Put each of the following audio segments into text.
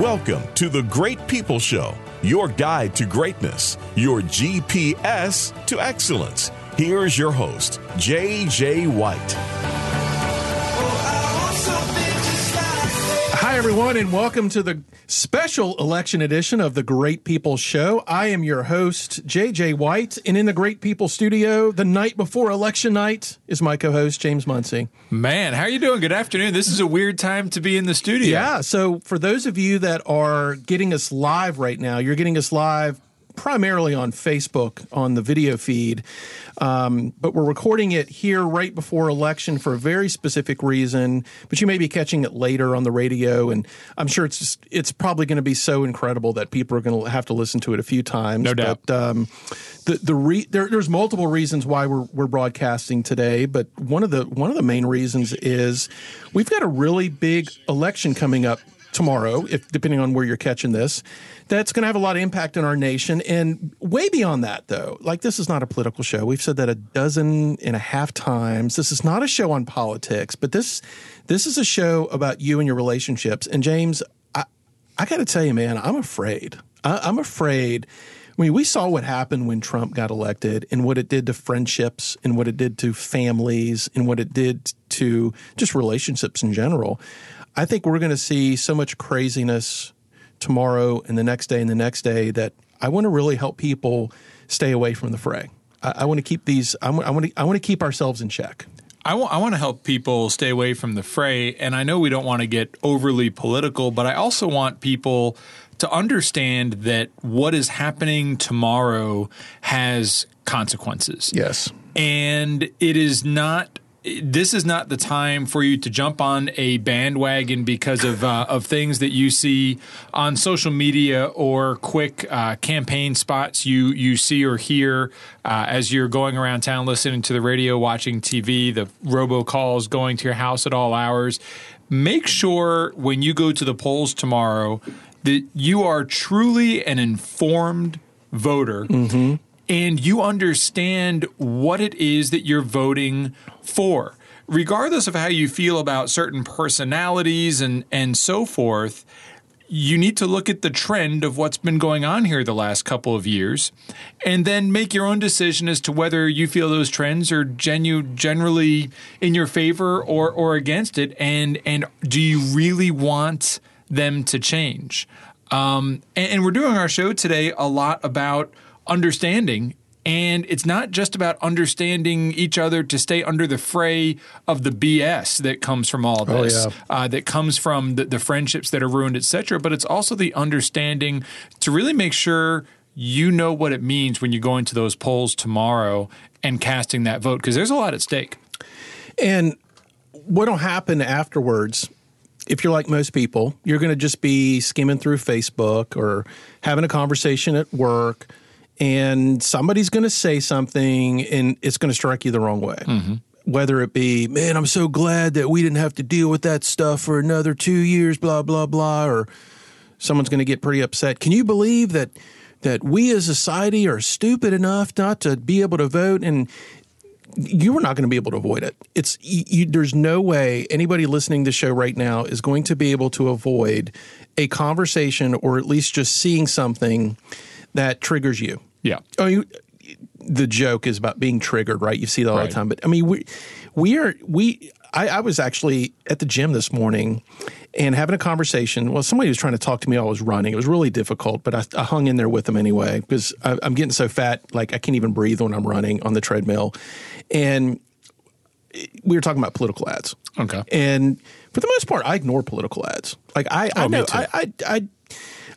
Welcome to the Great People Show, your guide to greatness, your GPS to excellence. Here's your host, J.J. White. Hi, everyone, and welcome to the special election edition of the Great People Show. I am your host, JJ White, and in the Great People studio, the night before election night, is my co host, James Munsey. Man, how are you doing? Good afternoon. This is a weird time to be in the studio. Yeah, so for those of you that are getting us live right now, you're getting us live primarily on Facebook on the video feed. Um, but we're recording it here right before election for a very specific reason. But you may be catching it later on the radio, and I'm sure it's just, it's probably going to be so incredible that people are going to have to listen to it a few times. No doubt. But um, the the re- there, there's multiple reasons why we're we're broadcasting today, but one of the one of the main reasons is we've got a really big election coming up tomorrow, if depending on where you're catching this, that's going to have a lot of impact on our nation. And way beyond that, though, like this is not a political show. We've said that a dozen and a half times. This is not a show on politics, but this this is a show about you and your relationships. And James, I I got to tell you, man, I'm afraid. I, I'm afraid. I mean, we saw what happened when Trump got elected and what it did to friendships and what it did to families and what it did to just relationships in general. I think we're going to see so much craziness tomorrow and the next day and the next day that I want to really help people stay away from the fray. I, I want to keep these. I want, I want to. I want to keep ourselves in check. I want, I want to help people stay away from the fray. And I know we don't want to get overly political, but I also want people to understand that what is happening tomorrow has consequences. Yes. And it is not this is not the time for you to jump on a bandwagon because of uh, of things that you see on social media or quick uh, campaign spots you you see or hear uh, as you're going around town listening to the radio, watching TV, the robocalls going to your house at all hours. Make sure when you go to the polls tomorrow that you are truly an informed voter. Mm-hmm and you understand what it is that you're voting for. Regardless of how you feel about certain personalities and, and so forth, you need to look at the trend of what's been going on here the last couple of years and then make your own decision as to whether you feel those trends are genu- generally in your favor or, or against it and and do you really want them to change um, and, and we're doing our show today a lot about understanding and it's not just about understanding each other to stay under the fray of the BS that comes from all this, oh, yeah. uh, that comes from the, the friendships that are ruined, et cetera, But it's also the understanding to really make sure you know what it means when you go into those polls tomorrow and casting that vote because there's a lot at stake. And what'll happen afterwards if you're like most people, you're going to just be skimming through Facebook or having a conversation at work and somebody's going to say something and it's going to strike you the wrong way. Mm-hmm. Whether it be, man, I'm so glad that we didn't have to deal with that stuff for another two years, blah, blah, blah, or someone's going to get pretty upset. Can you believe that that we as a society are stupid enough not to be able to vote? And you are not going to be able to avoid it. It's you, you, there's no way anybody listening to the show right now is going to be able to avoid a conversation or at least just seeing something that triggers you. Yeah. Oh, you, the joke is about being triggered, right? You see that all Right. the time. But I mean, we we are we. I, I was actually at the gym this morning and having a conversation. Well, somebody was trying to talk to me while I was running. It was really difficult, but I, I hung in there with them anyway because I, I'm getting so fat, like I can't even breathe when I'm running on the treadmill. And we were talking about political ads. Okay. And for the most part, I ignore political ads. Like I, I Oh, me know. I, I, I,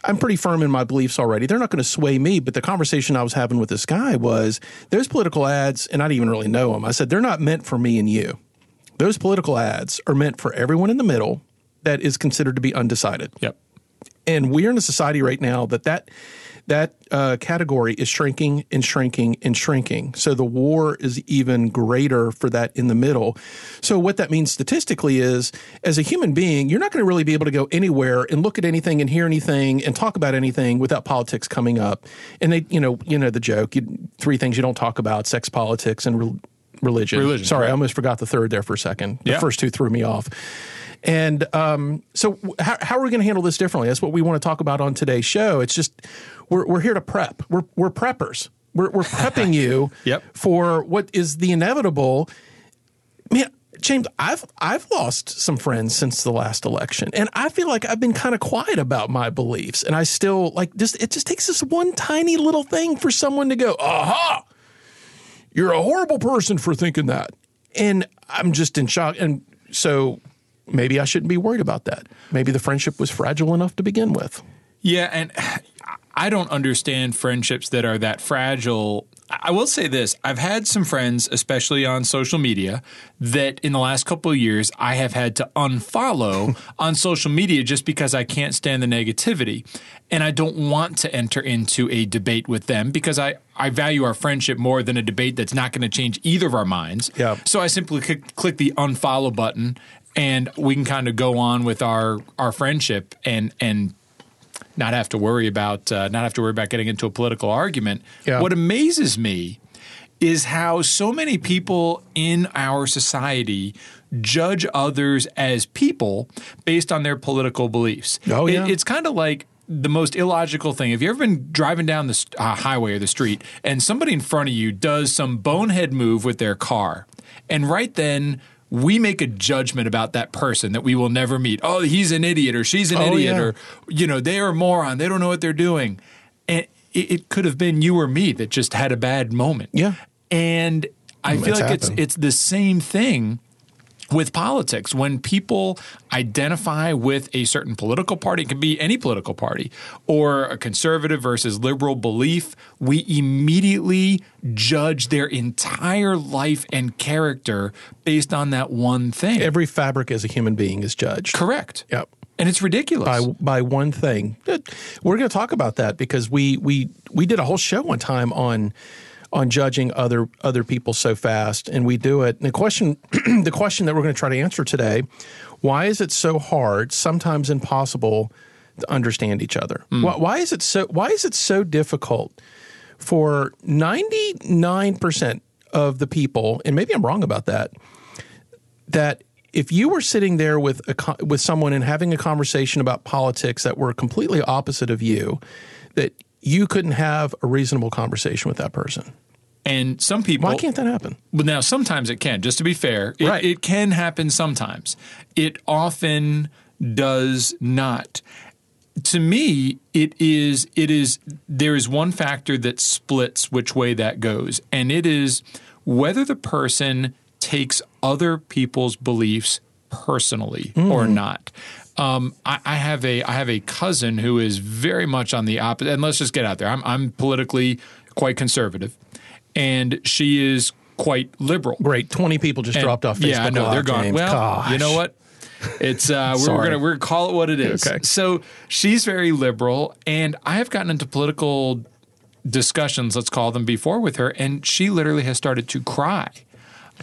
I'm pretty firm in my beliefs already. They're not going to sway me. But the conversation I was having with this guy was those political ads, and I didn't even really know them. I said they're not meant for me and you. Those political ads are meant for everyone in the middle that is considered to be undecided Yep. and we're in a society right now that that that uh, category is shrinking and shrinking and shrinking. So the war is even greater for that in the middle. So what that means statistically is, as a human being, you're not going to really be able to go anywhere and look at anything and hear anything and talk about anything without politics coming up. And they, you know, you know the joke: you, three things you don't talk about: sex, politics, and re- religion. Religion, Sorry, right. I almost forgot the third there for a second. The Yeah. first two threw me off. And um, so, how, how are we going to handle this differently? That's what we want to talk about on today's show. It's just we're we're here to prep. We're we're preppers. We're we're prepping you Yep. for what is the inevitable. Man, James, I've I've lost some friends since the last election, and I feel like I've been kind of quiet about my beliefs, and I still like just it just takes this one tiny little thing for someone to go, aha, you're a horrible person for thinking that, and I'm just in shock, and so maybe I shouldn't be worried about that. Maybe the friendship was fragile enough to begin with. Yeah, and I don't understand friendships that are that fragile. I will say this I've had some friends, especially on social media, that in the last couple of years I have had to unfollow on social media just because I can't stand the negativity. And I don't want to enter into a debate with them because I, I value our friendship more than a debate that's not going to change either of our minds. Yeah. So I simply click, click the unfollow button and we can kind of go on with our, our friendship and, and not have to worry about uh, not have to worry about getting into a political argument. Yeah. What amazes me is how so many people in our society judge others as people based on their political beliefs. Oh, It- yeah. it's kind of like the most illogical thing. Have you ever been driving down the uh, highway or the street and somebody in front of you does some bonehead move with their car, and right then we make a judgment about that person that we will never meet. Oh, he's an idiot or she's an Oh, idiot yeah. or you know they are a moron. They don't know what they're doing, and it, it could have been you or me that just had a bad moment. Yeah. and I mm, feel It's like it's it's the same thing with politics. When people identify with a certain political party, it can be any political party, or a conservative versus liberal belief, we immediately judge their entire life and character based on that one thing. Every fabric as a human being is judged. Correct. Yep. And it's ridiculous. by by one thing. We're going to talk about that because we we we did a whole show one time on on judging other other people so fast, and we do it. And the question the question that we're going to try to answer today: Why is it so hard, sometimes impossible, to understand each other? Hmm. Why, why is it so? Why is it so difficult for ninety nine percent of the people? And maybe I'm wrong about that that if you were sitting there with a with someone and having a conversation about politics that were completely opposite of you, that you couldn't have a reasonable conversation with that person. and some people Why can't that happen? Well, now sometimes it can. Just to be fair, it, Right. it can happen sometimes. It often does not. To me, it is. It is. There is one factor that splits which way that goes, and it is whether the person takes other people's beliefs personally or hmm. not. Um, I, I have a I have a cousin who is very much on the opposite. And let's just get out there. I'm I'm politically quite conservative, and she is quite liberal. Great, twenty people just And- dropped off. Facebook Yeah, I know they're gone. James. Well, Gosh. you know what? It's uh, we're Sorry. gonna we're gonna call it what it is. Okay. So she's very liberal, and I have gotten into political discussions, let's call them, before with her, and she literally has started to cry.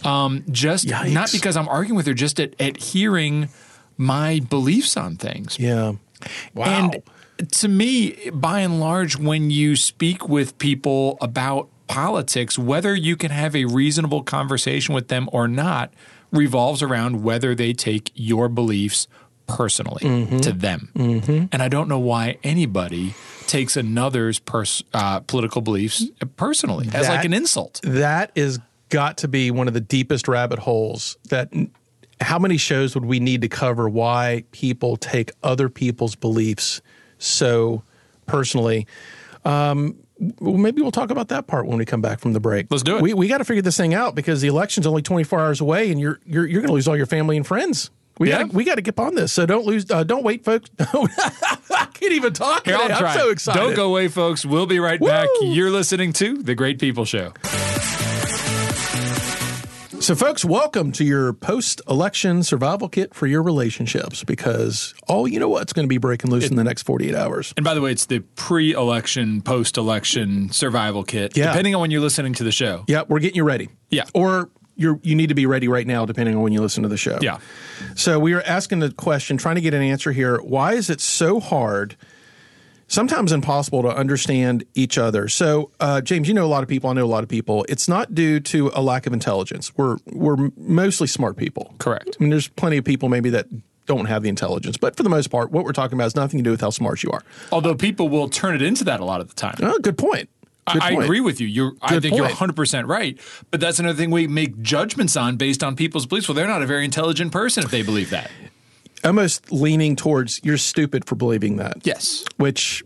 Um, just Yikes. not because I'm arguing with her, just at, at hearing my beliefs on things. Yeah. Wow. And to me, by and large, when you speak with people about politics, whether you can have a reasonable conversation with them or not, revolves around whether they take your beliefs personally Mm-hmm. to them. And I don't know why anybody takes another's pers- uh, political beliefs personally as like an insult. that is got to be one of the deepest rabbit holes that how many shows would we need to cover why people take other people's beliefs so personally um, maybe we'll talk about that part when we come back from the break. Let's do it. We, we got to figure this thing out because the election's only 24 hours away, and you're you're, you're going to lose all your family and friends. We Yeah. got we got to get on this. So don't lose. Uh, don't wait, folks. I can't even talk. Here, today. I'm so excited. Don't go away, folks. We'll be right back. You're listening to The Great People Show. So, folks, welcome to your post election survival kit for your relationships because, oh, you know what's going to be breaking loose in the next 48 hours? And by the way, it's the pre-election, post-election survival kit. Yeah. Depending on when you're listening to the show. Yeah, we're getting you ready. Yeah. Or you're, you need to be ready right now, depending on when you listen to the show. Yeah. So, we are asking the question, trying to get an answer here. Why is it so hard? Sometimes impossible to understand each other. So, uh, James, you know a lot of people. I know a lot of people. It's not due to a lack of intelligence. We're we're mostly smart people. Correct. I mean, there's plenty of people maybe that don't have the intelligence. But for the most part, what we're talking about has nothing to do with how smart you are. Although people will turn it into that a lot of the time. Oh, good point. Good I, point. agree with you. You're, I think you're 100% right. But that's another thing we make judgments on based on people's beliefs. Well, they're not a very intelligent person if they believe that. Almost leaning towards you're stupid for believing that. Yes. Which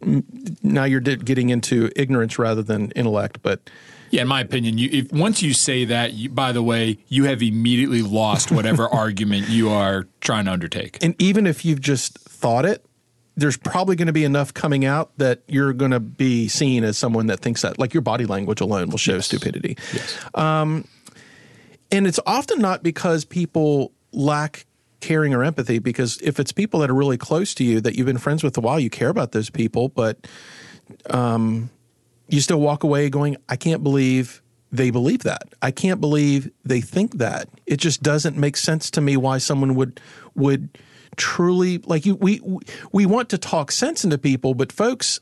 now you're getting into ignorance rather than intellect. But Yeah, in my opinion, you, if once you say that, you, by the way, you have immediately lost whatever argument you are trying to undertake. and even if you've just thought it, there's probably going to be enough coming out that you're going to be seen as someone that thinks that. Like your body language alone will show stupidity. Yes. Um, and it's often not because people lack caring or empathy, because if it's people that are really close to you that you've been friends with a while, you care about those people, but um, you still walk away going, I can't believe they believe that. I can't believe they think that. It just doesn't make sense to me why someone would would truly like you. We we want to talk sense into people, but folks,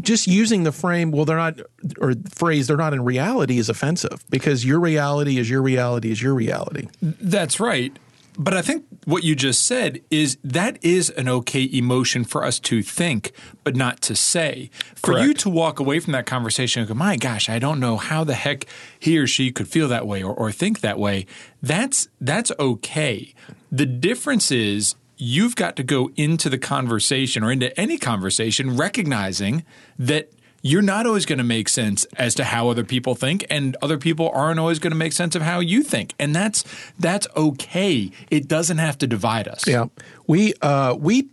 just using the frame, well, they're not, or phrase, they're not in reality is offensive because your reality is your reality is your reality. That's right. But I think what you just said is that is an okay emotion for us to think, but not to say. For you to walk away from that conversation and go, my gosh, I don't know how the heck he or she could feel that way or, or think that way, that's that's okay. The difference is you've got to go into the conversation or into any conversation recognizing that you're not always going to make sense as to how other people think and other people aren't always going to make sense of how you think and that's that's okay it doesn't have to divide us Yeah, we uh, we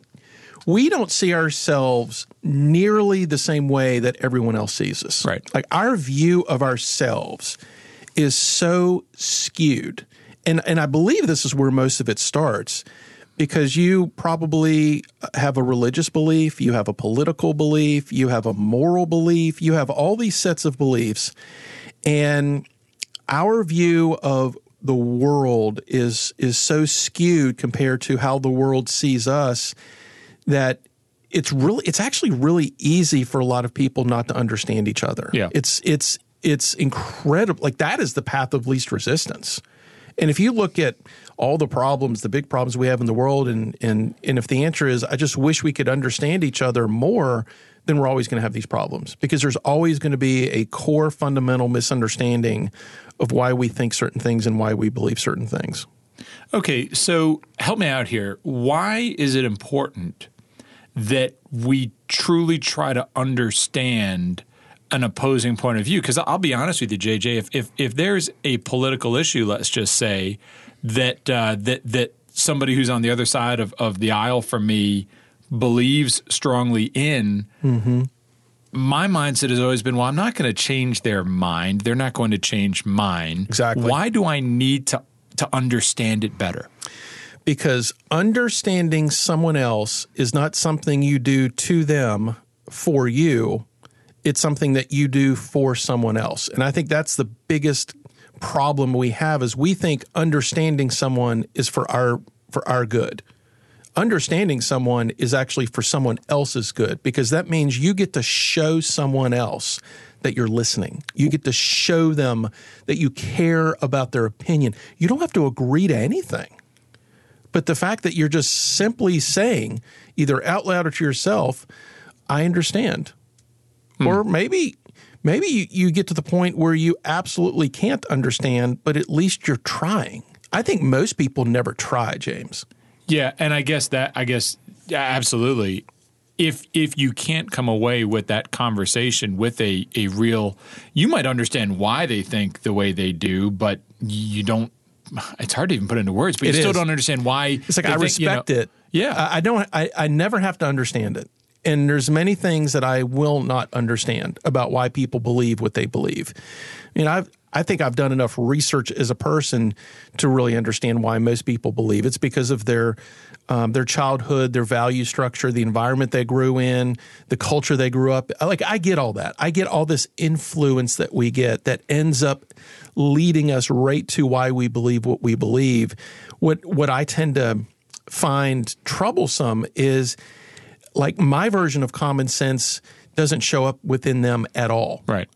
we don't see ourselves nearly the same way that everyone else sees us. Right. Like our view of ourselves is so skewed, and and I believe this is where most of it starts. Because you probably have a religious belief, you have a political belief, you have a moral belief, you have all these sets of beliefs. And our view of the world is is so skewed compared to how the world sees us that it's really it's actually really easy for a lot of people not to understand each other. Yeah. It's it's it's incredible like that is the path of least resistance. And if you look at all the problems, the big problems we have in the world. And and and if the answer is I just wish we could understand each other more, then we're always going to have these problems. Because there's always going to be a core fundamental misunderstanding of why we think certain things and why we believe certain things. okay so help me out here. Why is it important that we truly try to understand an opposing point of view? Because i'll be honest with you jj if if, if there's a political issue let's just say that uh, that that somebody who's on the other side of, of the aisle from me believes strongly in my mindset has always been, well, I'm not going to change their mind. They're not going to change mine. Exactly. Why do I need to to understand it better? because understanding someone else is not something you do to them for you it's something that you do for someone else and i think that's the biggest problem we have is we think understanding someone is for our for our good understanding someone is actually for someone else's good because that means you get to show someone else that you're listening. You get to show them that you care about their opinion. You don't have to agree to anything. But the fact that you're just simply saying, either out loud or to yourself, I understand. Hmm. Or maybe maybe you, you get to the point where you absolutely can't understand, but at least you're trying. I think most people never try, James. Yeah, and I guess that I guess yeah, absolutely. If if you can't come away with that conversation with a a real, you might understand why they think the way they do, but you don't. It's hard to even put into words, but It you still don't understand why. It's like I think, you know- respect it. Yeah. I, I don't. I, I never have to understand it. And there's many things that I will not understand about why people believe what they believe. I mean, I've I think I've done enough research as a person to really understand why most people believe. It's because of their um, their childhood, their value structure, the environment they grew in, the culture they grew up. Like I get all that. I get all this influence that we get that ends up leading us right to why we believe what we believe. What what I tend to find troublesome is like my version of common sense doesn't show up within them at all. right.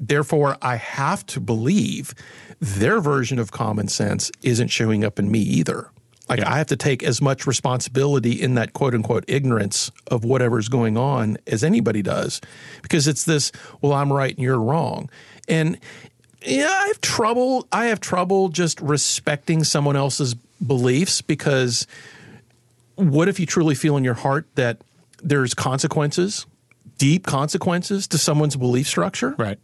Therefore, I have to believe their version of common sense isn't showing up in me either. Like Yeah. I have to take as much responsibility in that quote unquote ignorance of whatever's going on as anybody does, because it's this. Well, I'm right and you're wrong, and yeah, I have trouble. I have trouble just respecting someone else's beliefs because what if you truly feel in your heart that there's consequences, deep consequences to someone's belief structure? Right.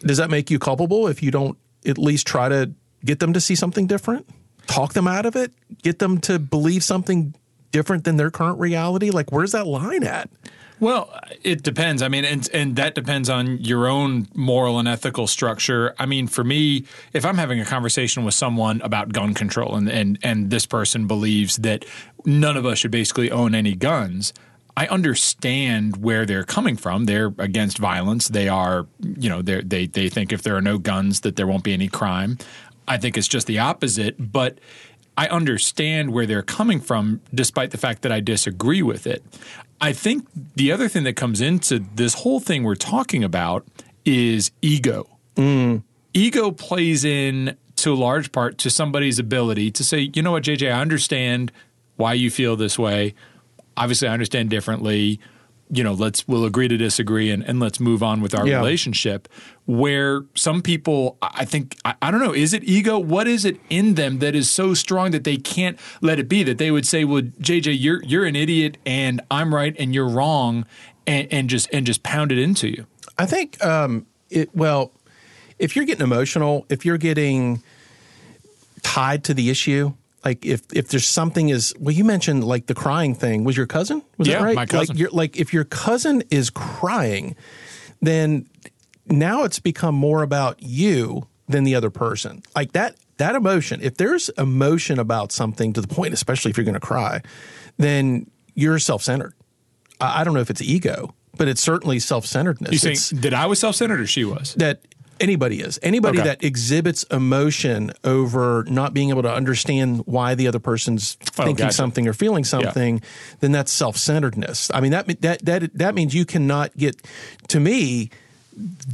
Does that make you culpable if you don't at least try to get them to see something different? Talk them out of it? Get them to believe something different than their current reality? Like, where's that line at? Well, it depends. I mean, and and that depends on your own moral and ethical structure. I mean, for me, if I'm having a conversation with someone about gun control and and and this person believes that none of us should basically own any guns, I understand where they're coming from. They're against violence. They are, you know, they they they think if there are no guns that there won't be any crime. I think it's just the opposite, but I understand where they're coming from despite the fact that I disagree with it. I think the other thing that comes into this whole thing we're talking about is ego. Mm. Ego plays in to a large part to somebody's ability to say, you know what, JJ, I understand why you feel this way. Obviously, I understand differently. You know, let's we'll agree to disagree and, and let's move on with our Yeah. relationship. Where some people, I think, I, I don't know, is it ego? What is it in them that is so strong that they can't let it be? That they would say, "Well, JJ, you're you're an idiot, and I'm right, and you're wrong," and, and just and just pound it into you. I think um, it. Well, if you're getting emotional, if you're getting tied to the issue, like if if there's something is well, you mentioned like the crying thing. Was your cousin? Was Yeah, that right? my cousin. Like you're like if your cousin is crying, then now it's become more about you than the other person. Like that that emotion. If there's emotion about something to the point, especially if you're going to cry, then you're self centered. I I don't know if it's ego, but it's certainly self centeredness. You saying that I was self centered or she was? that anybody is anybody Okay. that exhibits emotion over not being able to understand why the other person's Oh, thinking gotcha. something or feeling something then that's self-centeredness i mean that that that that means you cannot get to me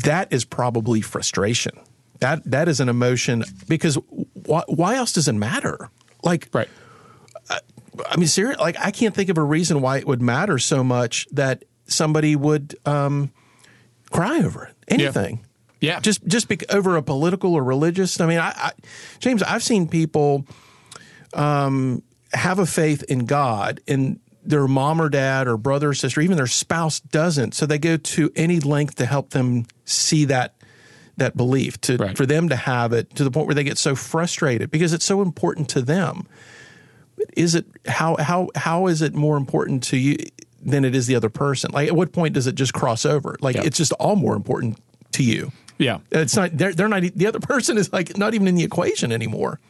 that is probably frustration that that is an emotion because why, why else does it matter like Right. I mean, seriously, like I can't think of a reason why it would matter so much that somebody would um, cry over it. Anything. Yeah. Just just bec over a political or religious. I mean, I, I James, I've seen people um, have a faith in God and their mom or dad or brother or sister, even their spouse doesn't. So they go to any length to help them see that that belief, to Right. for them to have it to the point where they get so frustrated because it's so important to them is it how how how is it more important to you than it is the other person? Like at what point does it just cross over? Like Yeah. it's just all more important to you. Yeah. It's not they're, they're not the other person is like not even in the equation anymore.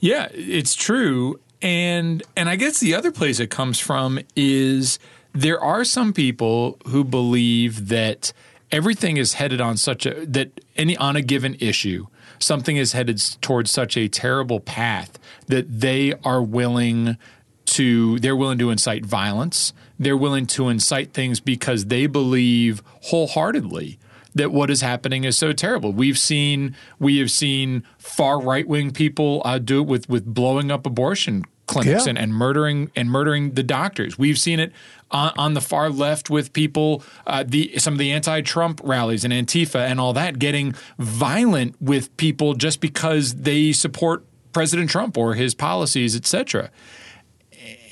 Yeah, it's true. And and I guess the other place it comes from is there are some people who believe that everything is headed on such a that any on a given issue something is headed towards such a terrible path that they are willing to they're willing to incite violence they're willing to incite things because they believe wholeheartedly that what is happening is so terrible. We've seen we have seen far right wing people uh, do it with with blowing up abortion clinics Yeah. and, and murdering and murdering the doctors. We've seen it on, on the far left with people uh, the some of the anti Trump rallies and Antifa and all that getting violent with people just because they support President Trump or his policies, etc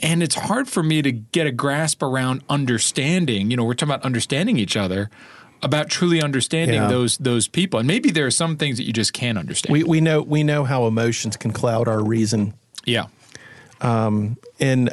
and it's hard for me to get a grasp around understanding. You know, we're talking about understanding each other, about truly understanding Yeah. those those people. And maybe there are some things that you just can't understand. We we know we know how emotions can cloud our reason, yeah, um, and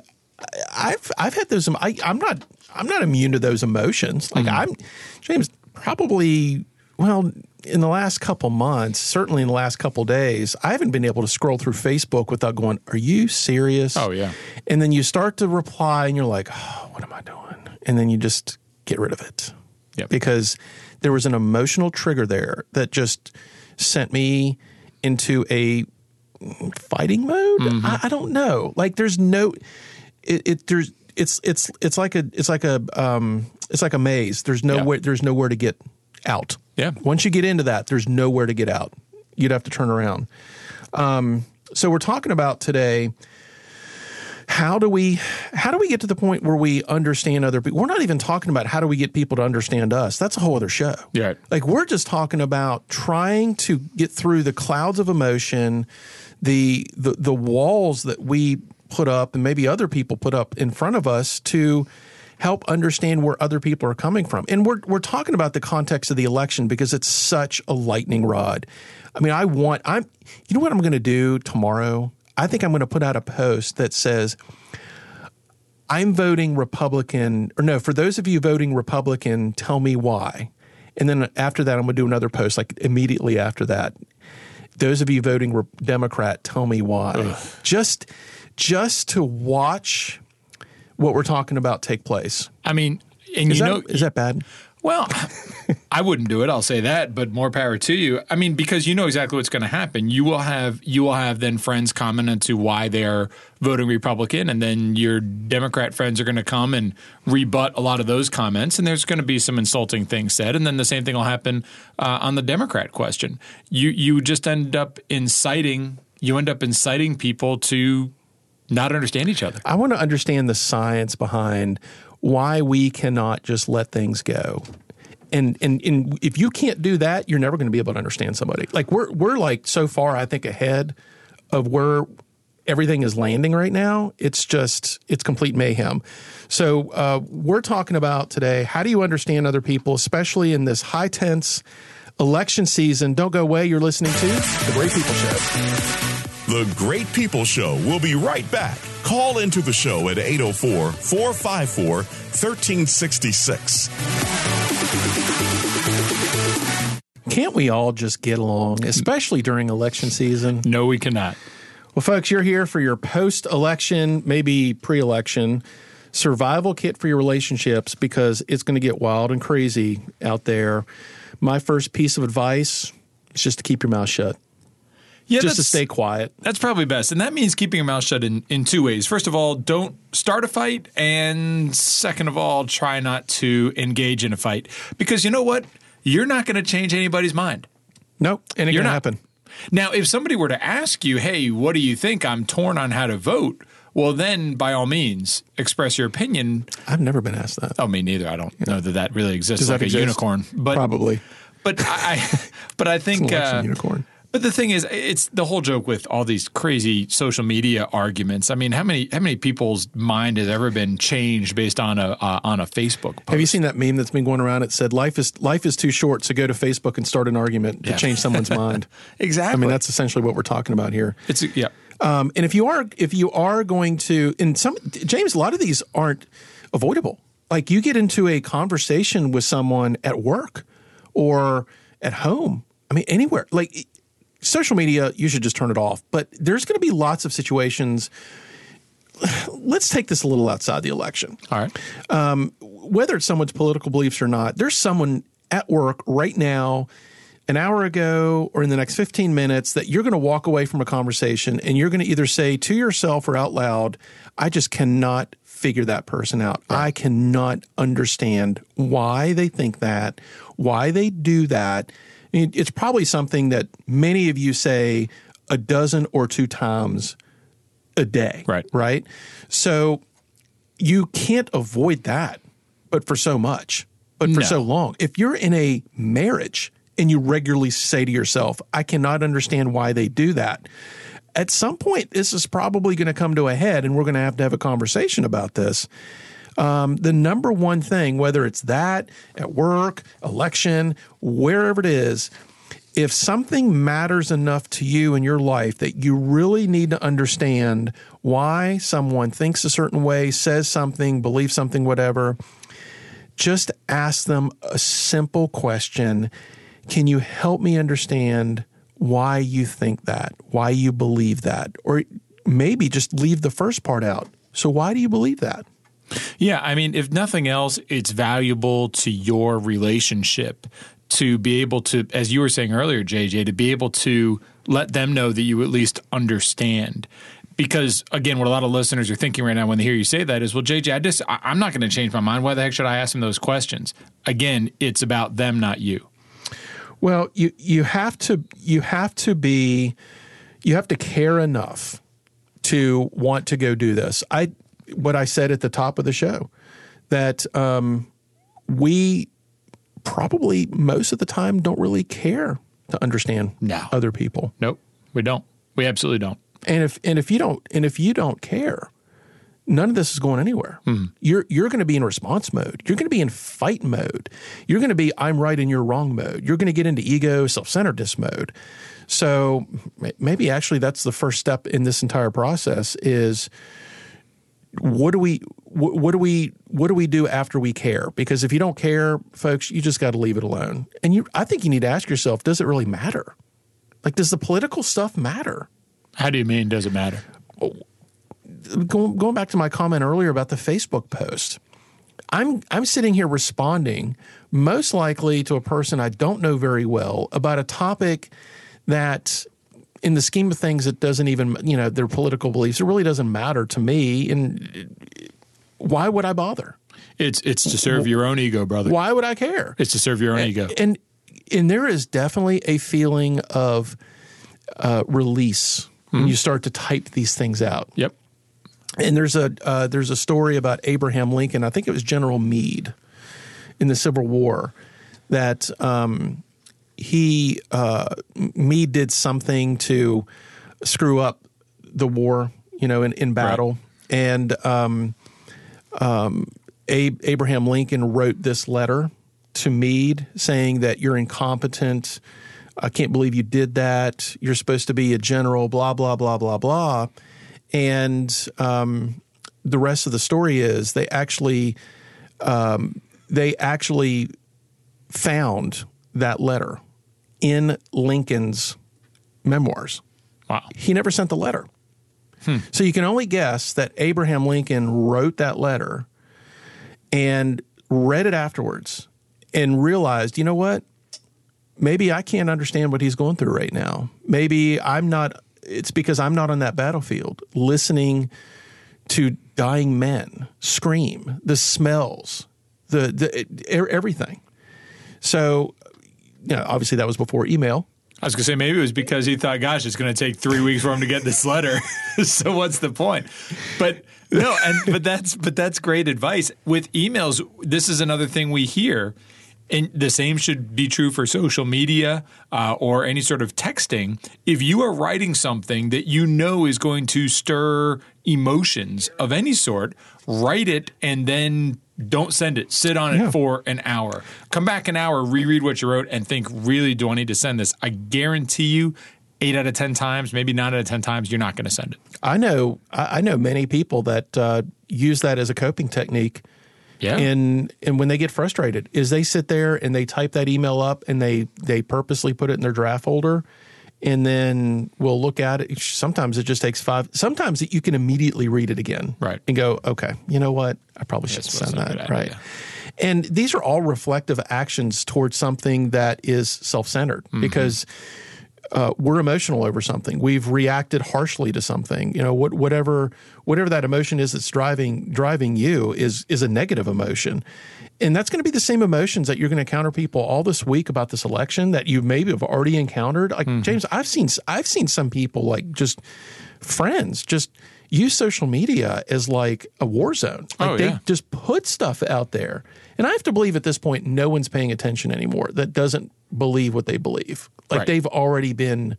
I've I've had those. I, I'm not I'm not immune to those emotions. Like mm-hmm. I'm James probably well in the last couple months, certainly in the last couple days, I haven't been able to scroll through Facebook without going, "Are you serious?" Oh, yeah. And then you start to reply, and you're like, oh, "What am I doing?" And then you just get rid of it. Yep. because there was an emotional trigger there that just sent me into a fighting mode. I, I don't know. Like there's no it, it there's it's it's it's like a it's like a um it's like a maze. There's no Yeah. way there's nowhere to get out. Yeah. Once you get into that, there's nowhere to get out. You'd have to turn around. Um, so we're talking about today how do we how do we get to the point where we understand other people? We're not even talking about how do we get people to understand us. That's a whole other show. Yeah. Like we're just talking about trying to get through the clouds of emotion, the the the walls that we put up and maybe other people put up in front of us to help understand where other people are coming from. And we're we're talking about the context of the election because it's such a lightning rod. I mean, I want I'm you know what I'm going to do tomorrow? I think I'm going to put out a post that says I'm voting Republican or no, for those of you voting Republican, tell me why. And then after that I'm going to do another post like immediately after that. Those of you voting Re- Democrat, tell me why. Ugh. Just just to watch what we're talking about take place. I mean, and is you that, know, is that bad? Well, I wouldn't do it. I'll say that, but more power to you. I mean, because you know exactly what's going to happen. You will have you will have then friends comment into why they are voting Republican, and then your Democrat friends are going to come and rebut a lot of those comments, and there's going to be some insulting things said, and then the same thing will happen uh, on the Democrat question. You you just end up inciting you end up inciting people to not understand each other. I want to understand the science behind why we cannot just let things go. And, and and if you can't do that, you're never going to be able to understand somebody. Like we're we're like so far, I think ahead of where everything is landing right now. It's just it's complete mayhem. So uh, we're talking about today. How do you understand other people, especially in this high tense election season? Don't go away. You're listening to the Great People Show. The Great People Show We'll be right back. Call into the show at 804 454 1366. Can't we all just get along, especially during election season? No, we cannot. Well, folks, you're here for your post election, maybe pre election survival kit for your relationships because it's going to get wild and crazy out there. My first piece of advice is just to keep your mouth shut. Yeah, just to stay quiet. That's probably best. And that means keeping your mouth shut in, in two ways. First of all, don't start a fight. And second of all, try not to engage in a fight. Because you know what? You're not going to change anybody's mind. Nope. And it can happen. Now, if somebody were to ask you, hey, what do you think? I'm torn on how to vote. Well, then by all means, express your opinion. I've never been asked that. Oh, me neither. I don't yeah. know that that really exists Does like a exist? unicorn. But probably. But I, but I think uh, unicorn. But the thing is, it's the whole joke with all these crazy social media arguments. I mean, how many how many people's mind has ever been changed based on a uh, on a Facebook? Post? Have you seen that meme that's been going around? It said, "Life is life is too short, so go to Facebook and start an argument to yeah. change someone's mind." exactly. I mean, that's essentially what we're talking about here. It's yeah. Um, and if you are if you are going to, in some James, a lot of these aren't avoidable. Like you get into a conversation with someone at work or at home. I mean, anywhere. Like social media, you should just turn it off. But there's going to be lots of situations. Let's take this a little outside the election. All right. Um, whether it's someone's political beliefs or not, there's someone at work right now, an hour ago, or in the next 15 minutes that you're going to walk away from a conversation and you're going to either say to yourself or out loud, I just cannot figure that person out. Right. I cannot understand why they think that, why they do that it's probably something that many of you say a dozen or two times a day. Right. Right. So you can't avoid that, but for so much, but for no. so long. If you're in a marriage and you regularly say to yourself, I cannot understand why they do that. At some point, this is probably going to come to a head, and we're going to have to have a conversation about this um, the number one thing, whether it's that at work, election, wherever it is, if something matters enough to you in your life that you really need to understand why someone thinks a certain way, says something, believes something, whatever, just ask them a simple question Can you help me understand why you think that, why you believe that? Or maybe just leave the first part out. So, why do you believe that? Yeah, I mean, if nothing else, it's valuable to your relationship to be able to, as you were saying earlier, JJ, to be able to let them know that you at least understand. Because again, what a lot of listeners are thinking right now when they hear you say that is, well, JJ, I just I, I'm not going to change my mind. Why the heck should I ask them those questions? Again, it's about them, not you. Well, you you have to you have to be you have to care enough to want to go do this. I what I said at the top of the show that um, we probably most of the time don't really care to understand No. other people. Nope, we don't. We absolutely don't. And if and if you don't and if you don't care, none of this is going anywhere. You're you're going to be in response mode. You're going to be in fight mode. You're going to be I'm right and you're wrong mode. You're going to get into ego self-centeredness mode. So maybe actually that's the first step in this entire process is what do we what, do we what do we do after we care? Because if you don't care, folks, you just got to leave it alone. And you I think you need to ask yourself, does it really matter? Like does the political stuff matter? How do you mean? Does it matter? Oh, going, going back to my comment earlier about the Facebook post, I'm I'm sitting here responding most likely to a person I don't know very well about a topic that in the scheme of things it doesn't even you know their political beliefs it really doesn't matter to me and why would I bother? It's it's to serve your own ego, brother. Why would I care? It's to serve your own ego. And and there is definitely a feeling of uh, release when you start to type these things out. Yep. And there's a uh, there's a story about Abraham Lincoln. I think it was General Meade in the Civil War that um, he uh, Meade did something to screw up the war, you know, in, in battle, and um, um, Ab- Abraham Lincoln wrote this letter to Meade saying that you're incompetent. I can't believe you did that. You're supposed to be a general. Blah blah blah blah blah. And um, the rest of the story is they actually um, they actually found that letter in Lincoln's memoirs. Wow. He never sent the letter. Hmm. So you can only guess that Abraham Lincoln wrote that letter and read it afterwards and realized, you know what? Maybe I can't understand what he's going through right now. Maybe I'm not, it's because I'm not on that battlefield listening to dying men scream, the smells, the, the everything. So, you know, obviously that was before email. I was going to say maybe it was because he thought, gosh, it's going to take three weeks for him to get this letter. so what's the point? But no, and but that's but that's great advice. With emails, this is another thing we hear. And the same should be true for social media uh, or any sort of texting. If you are writing something that you know is going to stir emotions of any sort, write it and then don't send it. Sit on it Yeah. for an hour. Come back an hour, reread what you wrote, and think, really, do I need to send this? I guarantee you, eight out of 10 times, maybe nine out of 10 times, you're not going to send it. I know I know many people that uh, use that as a coping technique. Yeah. And and when they get frustrated, is they sit there and they type that email up and they they purposely put it in their draft folder, and then we'll look at it. Sometimes it just takes five. Sometimes you can immediately read it again, Right. And go, okay, you know what? I probably should send that, right? idea. And these are all reflective actions towards something that is self centered Mm-hmm. because uh, we're emotional over something. We've reacted harshly to something. You know, what, whatever whatever that emotion is that's driving driving you is is a negative emotion, and that's going to be the same emotions that you're going to encounter people all this week about this election that you maybe have already encountered. Like Mm-hmm. James, I've seen I've seen some people like just friends just use social media as like a war zone. Like Oh, they yeah. just put stuff out there. And I have to believe at this point, no one's paying attention anymore that doesn't believe what they believe. Like Right. they've already been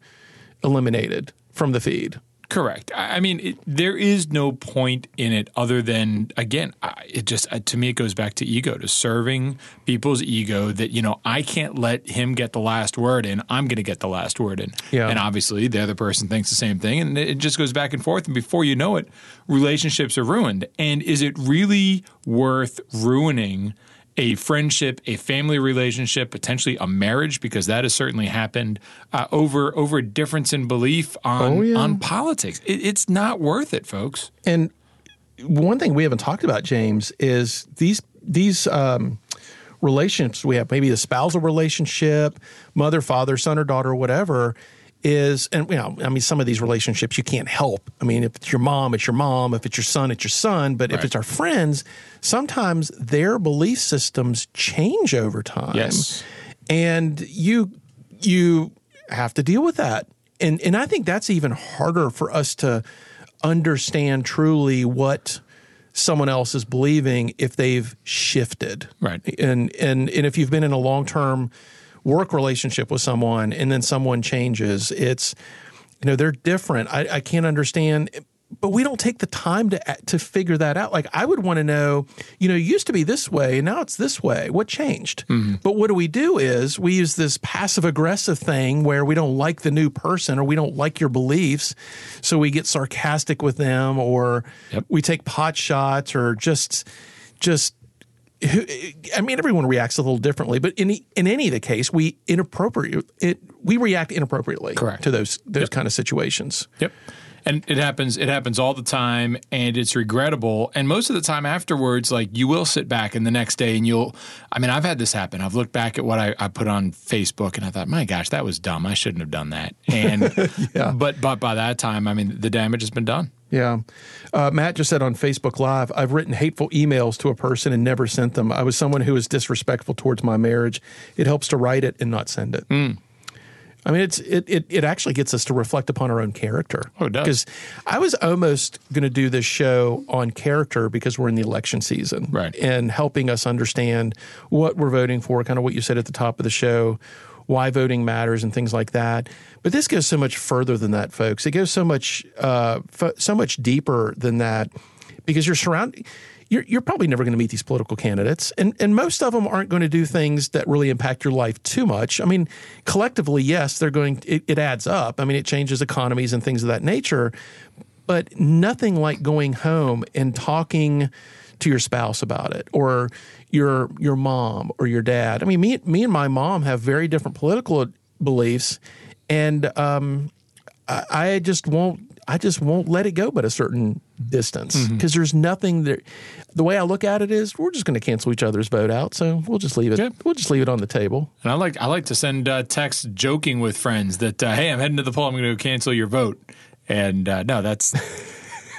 eliminated from the feed. Correct. I mean, it, there is no point in it other than again, I- it just uh, to me it goes back to ego, to serving people's ego. That you know, I can't let him get the last word and I'm going to get the last word in. Yeah. And obviously, the other person thinks the same thing, and it just goes back and forth. And before you know it, relationships are ruined. And is it really worth ruining? A friendship, a family relationship, potentially a marriage, because that has certainly happened uh, over over a difference in belief on Oh, yeah. on politics. It, it's not worth it, folks. And one thing we haven't talked about, James, is these these um, relationships we have, maybe a spousal relationship, mother, father, son or daughter, whatever, is and you know, I mean, some of these relationships you can't help. I mean, if it's your mom, it's your mom. If it's your son, it's your son. But if it's our friends, sometimes their belief systems change over time. Yes. and you you have to deal with that. And and I think that's even harder for us to understand truly what someone else is believing if they've shifted. Right. And and and if you've been in a long-term work relationship with someone and then someone changes, it's you know, they're different. I, I can't understand but we don't take the time to to figure that out. Like I would want to know, you know, it used to be this way and now it's this way. What changed? Mm-hmm. But what do we do is we use this passive aggressive thing where we don't like the new person or we don't like your beliefs, so we get sarcastic with them or yep. we take pot shots or just just I mean, everyone reacts a little differently, but in in any of the case, we inappropriate it. We react inappropriately Correct. to those those yep. kind of situations. Yep and it happens it happens all the time and it's regrettable and most of the time afterwards like you will sit back and the next day and you'll i mean i've had this happen i've looked back at what i, I put on facebook and i thought my gosh that was dumb i shouldn't have done that and yeah. but but by that time i mean the damage has been done yeah. Uh, Matt just said on Facebook Live, I've written hateful emails to a person and never sent them. I was someone who was disrespectful towards my marriage. It helps to write it and not send it. Mm. I mean, it's it, it it actually gets us to reflect upon our own character. Oh, it does. Because I was almost going to do this show on character because we're in the election season, right? And helping us understand what we're voting for, kind of what you said at the top of the show, why voting matters, and things like that. But this goes so much further than that, folks. It goes so much uh, so much deeper than that because you're surrounded you're, you're probably never going to meet these political candidates. And, and most of them aren't going to do things that really impact your life too much. I mean, collectively, yes, they're going, it, it adds up. I mean, it changes economies and things of that nature, but nothing like going home and talking to your spouse about it or your your mom or your dad. I mean, me me and my mom have very different political beliefs, and um, I, I, just won't I just won't let it go but a certain distance because mm-hmm. there's nothing there. The way I look at it is we're just going to cancel each other's vote out, so we'll just leave it. Yeah. We'll just leave it on the table. And I like I like to send uh, texts joking with friends that uh, hey, I'm heading to the poll. I'm going to cancel your vote. And uh, no, that's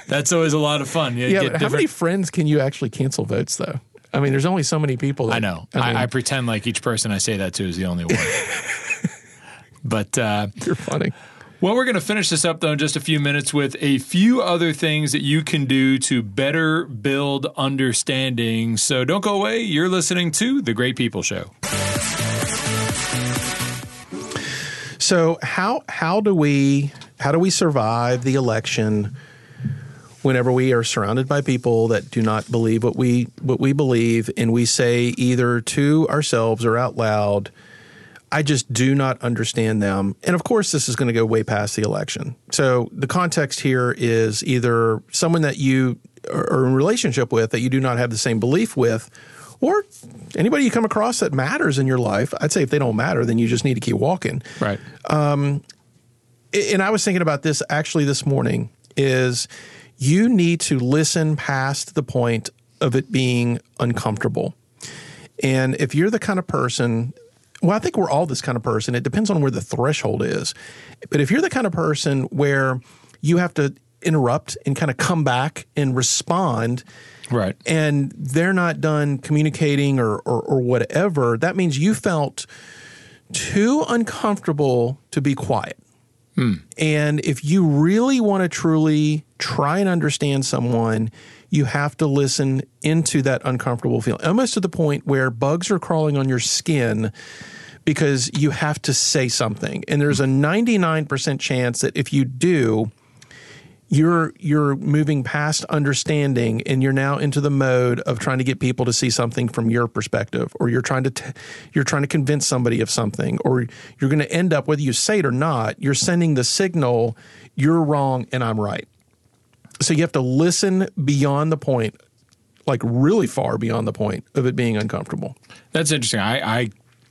that's always a lot of fun. You yeah, how many friends can you actually cancel votes though? I mean, there's only so many people. That, I know. I, mean, I, I pretend like each person I say that to is the only one. but uh, you're funny. Well, we're going to finish this up, though, in just a few minutes with a few other things that you can do to better build understanding. So don't go away. You're listening to The Great People Show. So how how do we how do we survive the election whenever we are surrounded by people that do not believe what we what we believe and we say either to ourselves or out loud I just do not understand them. And of course, this is going to go way past the election. So the context here is either someone that you are in relationship with that you do not have the same belief with, or anybody you come across that matters in your life. I'd say if they don't matter, then you just need to keep walking. Right. Um, and I was thinking about this actually this morning is you need to listen past the point of it being uncomfortable. And if you're the kind of person well, I think we're all this kind of person. It depends on where the threshold is. But if you're the kind of person where you have to interrupt and kind of come back and respond, right, and they're not done communicating or, or, or whatever, that means you felt too uncomfortable to be quiet. And if you really want to truly try and understand someone, you have to listen into that uncomfortable feeling, almost to the point where bugs are crawling on your skin because you have to say something. And there's a 99% chance that if you do, you're you're moving past understanding and you're now into the mode of trying to get people to see something from your perspective or you're trying to t- you're trying to convince somebody of something or you're going to end up whether you say it or not you're sending the signal you're wrong and I'm right so you have to listen beyond the point, like really far beyond the point of it being uncomfortable. That's interesting. I, I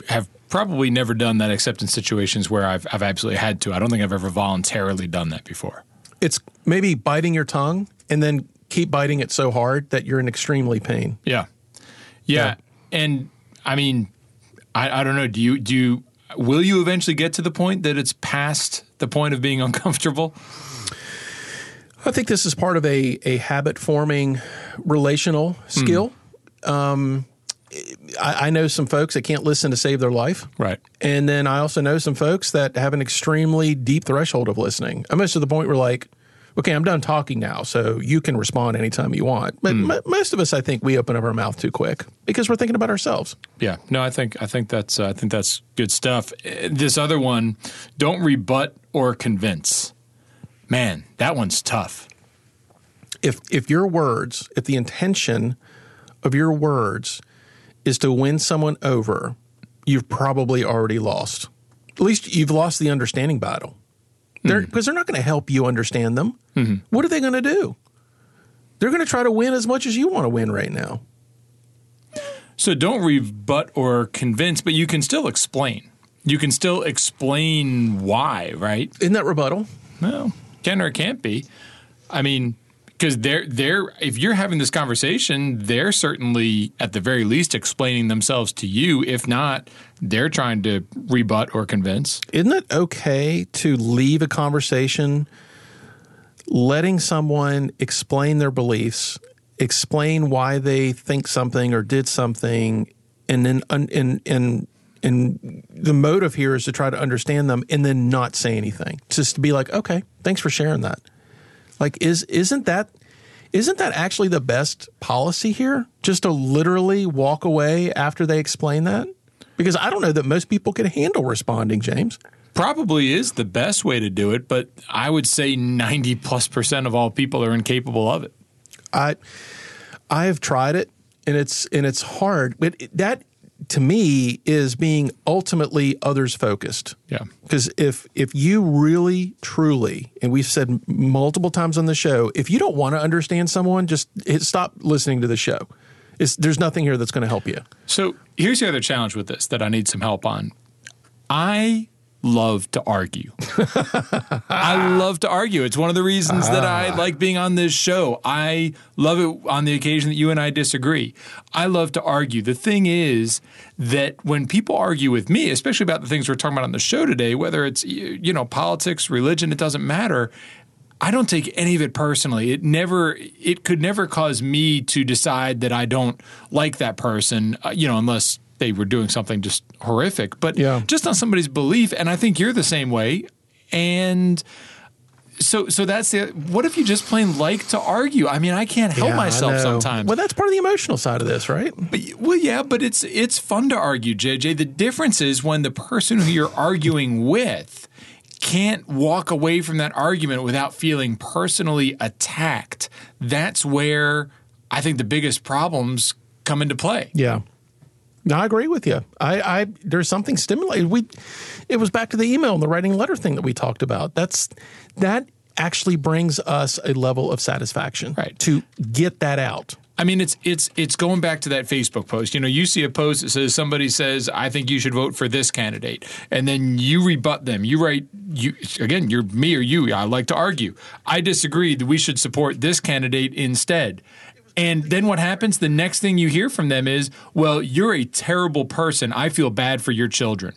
have probably never done that except in situations where I've, I've absolutely had to. I don't think I've ever voluntarily done that before. It's maybe biting your tongue and then keep biting it so hard that you're in extremely pain. Yeah. Yeah. yeah. And I mean, I, I don't know. Do you, do you, will you eventually get to the point that it's past the point of being uncomfortable? I think this is part of a, a habit forming relational skill. Mm. Um, I, I, know some folks that can't listen to save their life. Right. And then I also know some folks that have an extremely deep threshold of listening. Almost to the point where, like, okay, I'm done talking now, so you can respond anytime you want. But m- most of us, I think, we open up our mouth too quick because we're thinking about ourselves. Yeah, no, I think I think that's uh, I think that's good stuff. Uh, This other one, don't rebut or convince. Man, that one's tough. If if your words, if the intention of your words is to win someone over, you've probably already lost. At least you've lost the understanding battle. They're, mm-hmm. because they're not going to help you understand them. Mm-hmm. What are they going to do? They're going to try to win as much as you want to win right now. So don't rebut or convince, but you can still explain. You can still explain why, right? Isn't that rebuttal? Well, can or can't be. I mean, because they're they're if you're having this conversation, they're certainly at the very least explaining themselves to you. If not, they're trying to rebut or convince. Isn't it okay to leave a conversation letting someone explain their beliefs, explain why they think something or did something, and then and and and the motive here is to try to understand them and then not say anything. Just to be like, okay, thanks for sharing that. Like, is isn't that isn't that actually the best policy here? Just to literally walk away after they explain that? Because I don't know that most people can handle responding, James. Probably is the best way to do it, but I would say 90 plus percent of all people are incapable of it. I I have tried it and it's and it's hard, but that to me is being ultimately others focused. Yeah. Because if if you really truly, and we've said multiple times on the show, if you don't want to understand someone, just hit, stop listening to the show. It's, there's nothing here that's going to help you. So here's the other challenge with this that I need some help on. I love to argue. I love to argue. It's one of the reasons that I like being on this show. I love it on the occasion that you and I disagree. I love to argue. The thing is that when people argue with me, especially about the things we're talking about on the show today, whether it's you know politics, religion, it doesn't matter. I don't take any of it personally. It never, it could never cause me to decide that I don't like that person, uh, you know, unless they were doing something just horrific. But Yeah. just on somebody's belief, and I think you're the same way. And so, so that's the. What if you just plain like to argue? I mean, I can't help Yeah, myself sometimes. Well, that's part of the emotional side of this, right? But, well, yeah, but it's it's fun to argue, JJ. The difference is when the person who you're arguing with can't walk away from that argument without feeling personally attacked. That's where I think the biggest problems come into play. Yeah. No, I agree with you. I, I there's something stimulating. We it was back to the email and the writing letter thing that we talked about. That's that actually brings us a level of satisfaction. Right. To get that out. I mean, it's it's it's going back to that Facebook post. You know, you see a post that says somebody says, "I think you should vote for this candidate," and then you rebut them. You write, "You again, you're me or you." I like to argue. I disagree that we should support this candidate instead. And then what happens? The next thing you hear from them is, "Well, you're a terrible person. I feel bad for your children."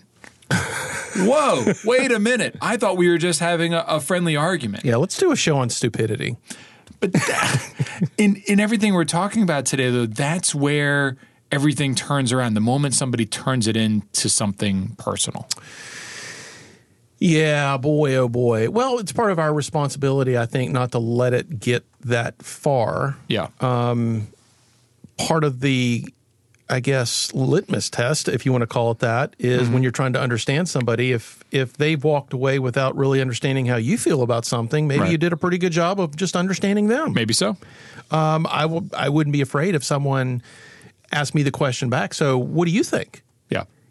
Whoa! Wait a minute. I thought we were just having a, a friendly argument. Yeah, let's do a show on stupidity. But in in everything we're talking about today, though, that's where everything turns around. The moment somebody turns it into something personal. Yeah, boy, oh boy. Well, it's part of our responsibility, I think, not to let it get that far. Yeah. Um, part of the I guess litmus test, if you want to call it that, is when you're trying to understand somebody. If if they've walked away without really understanding how you feel about something, maybe Right. you did a pretty good job of just understanding them. Maybe so. Um, I will. I wouldn't be afraid if someone asked me the question back. So, what do you think?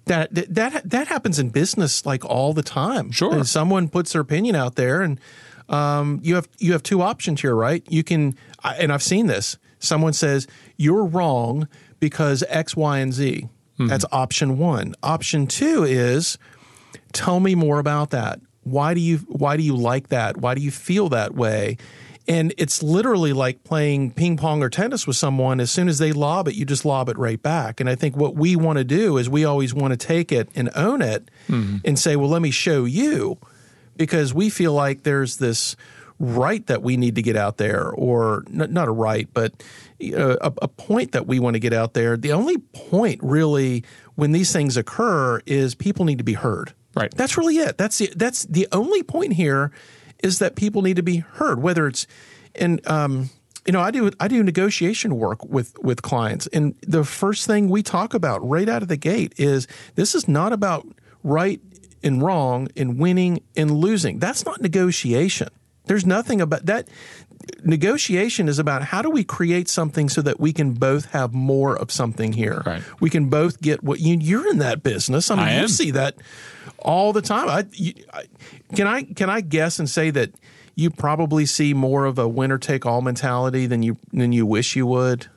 That that that happens in business like all the time. Sure. And someone puts their opinion out there, and um, you have you have two options here, right? You can, and I've seen this. Someone says you're wrong because X, Y, and Z. That's option one. Option two is tell me more about that. Why do you why do you like that? Why do you feel that way? And it's literally like playing ping pong or tennis with someone. As soon as they lob it, you just lob it right back. And I think what we want to do is we always want to take it and own it mm-hmm. and say, well, let me show you because we feel like there's this right that we need to get out there, or n- not a right, but a, a point that we want to get out there. The only point really when these things occur is people need to be heard. Right. That's really it. That's the, that's the only point here is that people need to be heard, whether it's and um, you know, I do I do negotiation work with with clients, and the first thing we talk about right out of the gate is this is not about right and wrong and winning and losing. That's not negotiation. There's nothing about that. Negotiation is about how do we create something so that we can both have more of something here. Right. We can both get what you, you're in that business. I mean, I you see that all the time. I, you, I, can I can I guess and say that you probably see more of a winner take all mentality than you than you wish you would.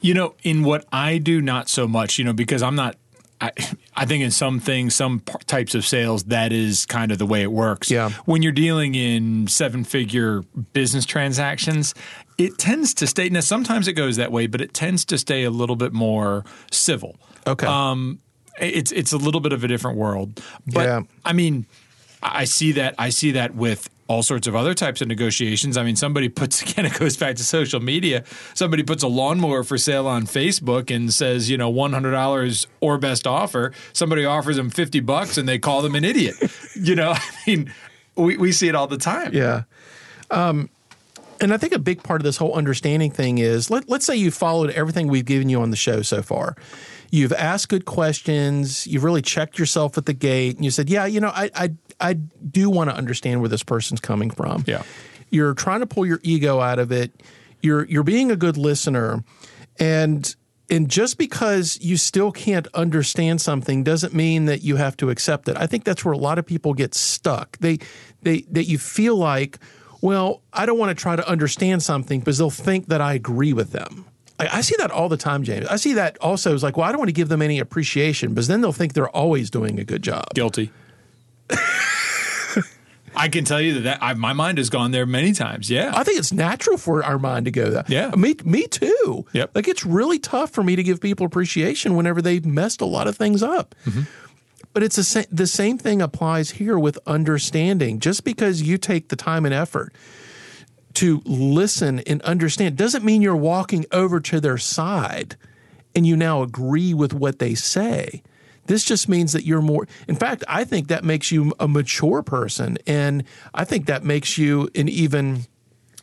You know, in what I do, not so much. You know, because I'm not. I, I think in some things, some p- types of sales, that is kind of the way it works. Yeah. When you're dealing in seven figure business transactions, it tends to stay. Now, sometimes it goes that way, but it tends to stay a little bit more civil. Okay. Um, it's it's a little bit of a different world, but Yeah. I mean, I see that I see that with all sorts of other types of negotiations. I mean, somebody puts again, it goes back to social media. Somebody puts a lawnmower for sale on Facebook and says, you know, one hundred dollars or best offer. Somebody offers them fifty bucks and they call them an idiot. you know, I mean, we we see it all the time. Yeah. Um, and I think a big part of this whole understanding thing is let, let's say you followed everything we've given you on the show so far. You've asked good questions. You've really checked yourself at the gate, and you said, "Yeah, you know, I I, I do want to understand where this person's coming from." Yeah. You're trying to pull your ego out of it. You're you're being a good listener, and and just because you still can't understand something doesn't mean that you have to accept it. I think that's where a lot of people get stuck. They they that you feel like, well, I don't want to try to understand something because they'll think that I agree with them. I, I see that all the time, James. I see that also as like, well, I don't want to give them any appreciation because then they'll think they're always doing a good job. Guilty. I can tell you that, that I, my mind has gone there many times. Yeah. I think it's natural for our mind to go that. Yeah. Me, me too. Yep. Like it's really tough for me to give people appreciation whenever they've messed a lot of things up. Mm-hmm. But it's the same, the same thing applies here with understanding. Just because you take the time and effort to listen and understand doesn't mean you're walking over to their side and you now agree with what they say. This just means that you're more, in fact, I think that makes you a mature person. And I think that makes you an even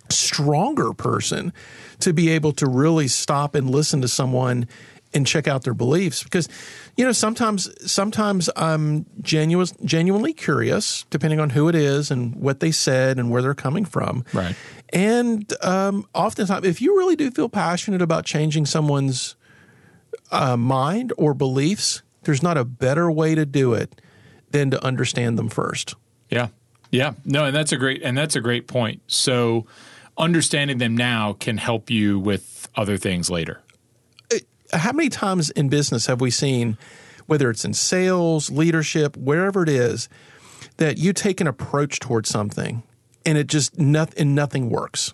stronger person to be able to really stop and listen to someone and check out their beliefs because you know sometimes sometimes I'm genuine, genuinely curious depending on who it is and what they said and where they're coming from Right. And um, oftentimes if you really do feel passionate about changing someone's uh, mind or beliefs there's not a better way to do it than to understand them first Yeah. Yeah. No, and that's a great and that's a great point. So understanding them now can help you with other things later. how many times in business have we seen, whether it's in sales, leadership, wherever it is, that you take an approach towards something and it just nothing and nothing works?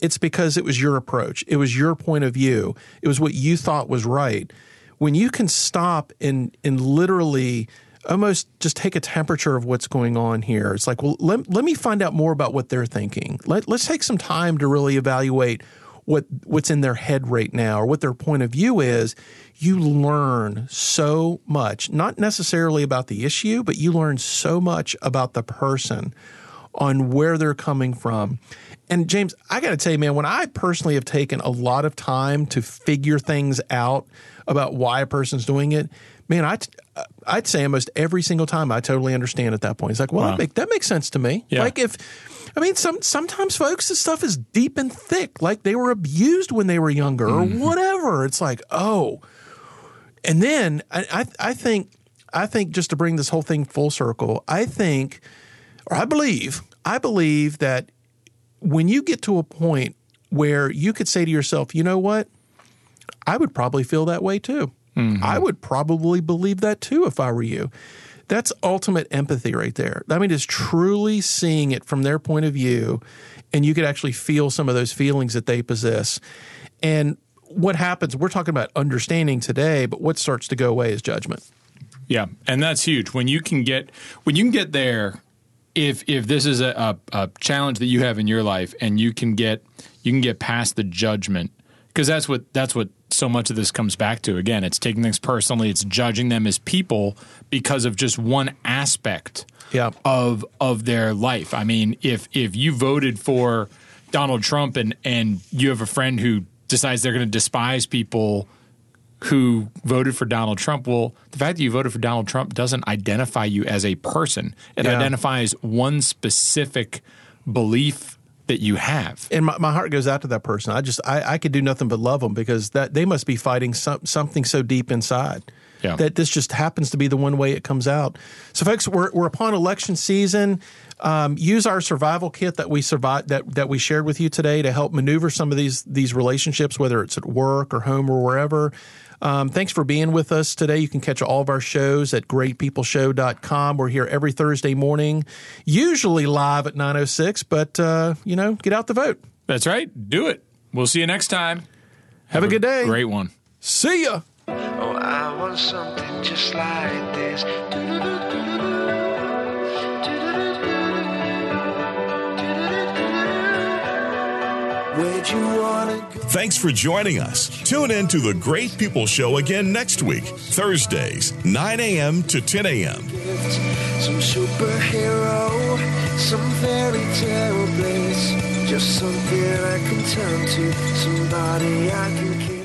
It's because it was your approach. It was your point of view. It was what you thought was right. When you can stop and and literally almost just take a temperature of what's going on here. It's like, well, let, let me find out more about what they're thinking. Let, let's take some time to really evaluate what what's in their head right now or what their point of view is. You learn so much, not necessarily about the issue, but you learn so much about the person on where they're coming from. And James, I got to tell you, man, when I personally have taken a lot of time to figure things out about why a person's doing it, man, I uh, I'd say almost every single time I totally understand at that point. It's like, well, Wow. that, make, that makes sense to me. Yeah. Like if, I mean, some sometimes folks, this stuff is deep and thick. Like they were abused when they were younger or mm-hmm. whatever. It's like, oh, and then I, I I think I think just to bring this whole thing full circle, I think, or I believe, I believe that when you get to a point where you could say to yourself, you know what, I would probably feel that way too. Mm-hmm. I would probably believe that too if I were you. That's ultimate empathy right there. I mean, it's truly seeing it from their point of view, and you could actually feel some of those feelings that they possess. And what happens, we're talking about understanding today, but what starts to go away is judgment. Yeah, and that's huge. When you can get when you can get there, if if this is a, a, a challenge that you have in your life, and you can get you can get past the judgment, because that's what that's what so much of this comes back to. Again, it's taking things personally, it's judging them as people because of just one aspect Yeah. of of their life. I mean, if if you voted for Donald Trump and and you have a friend who decides they're going to despise people who voted for Donald Trump, well, the fact that you voted for Donald Trump doesn't identify you as a person. It Yeah. identifies one specific belief that you have. and my, my heart goes out to that person. I just I, I could do nothing but love them because that they must be fighting some, something so deep inside. Yeah. That this just happens to be the one way it comes out. So, folks, we're, we're upon election season. Um, use our survival kit that we survived that that we shared with you today to help maneuver some of these these relationships, whether it's at work or home or wherever. Um, thanks for being with us today. You can catch all of our shows at greatpeopleshow.com. We're here every Thursday morning, usually live at 9.06, but, uh, you know, get out the vote. That's right. Do it. We'll see you next time. Have, a good day. Great one. See ya. Oh, Thanks for joining us. Tune in to the Great People Show again next week, Thursdays, 9 a.m. to 10 a.m. Some superhero, some fairy tale bliss. Just something I can turn to, somebody I can kiss.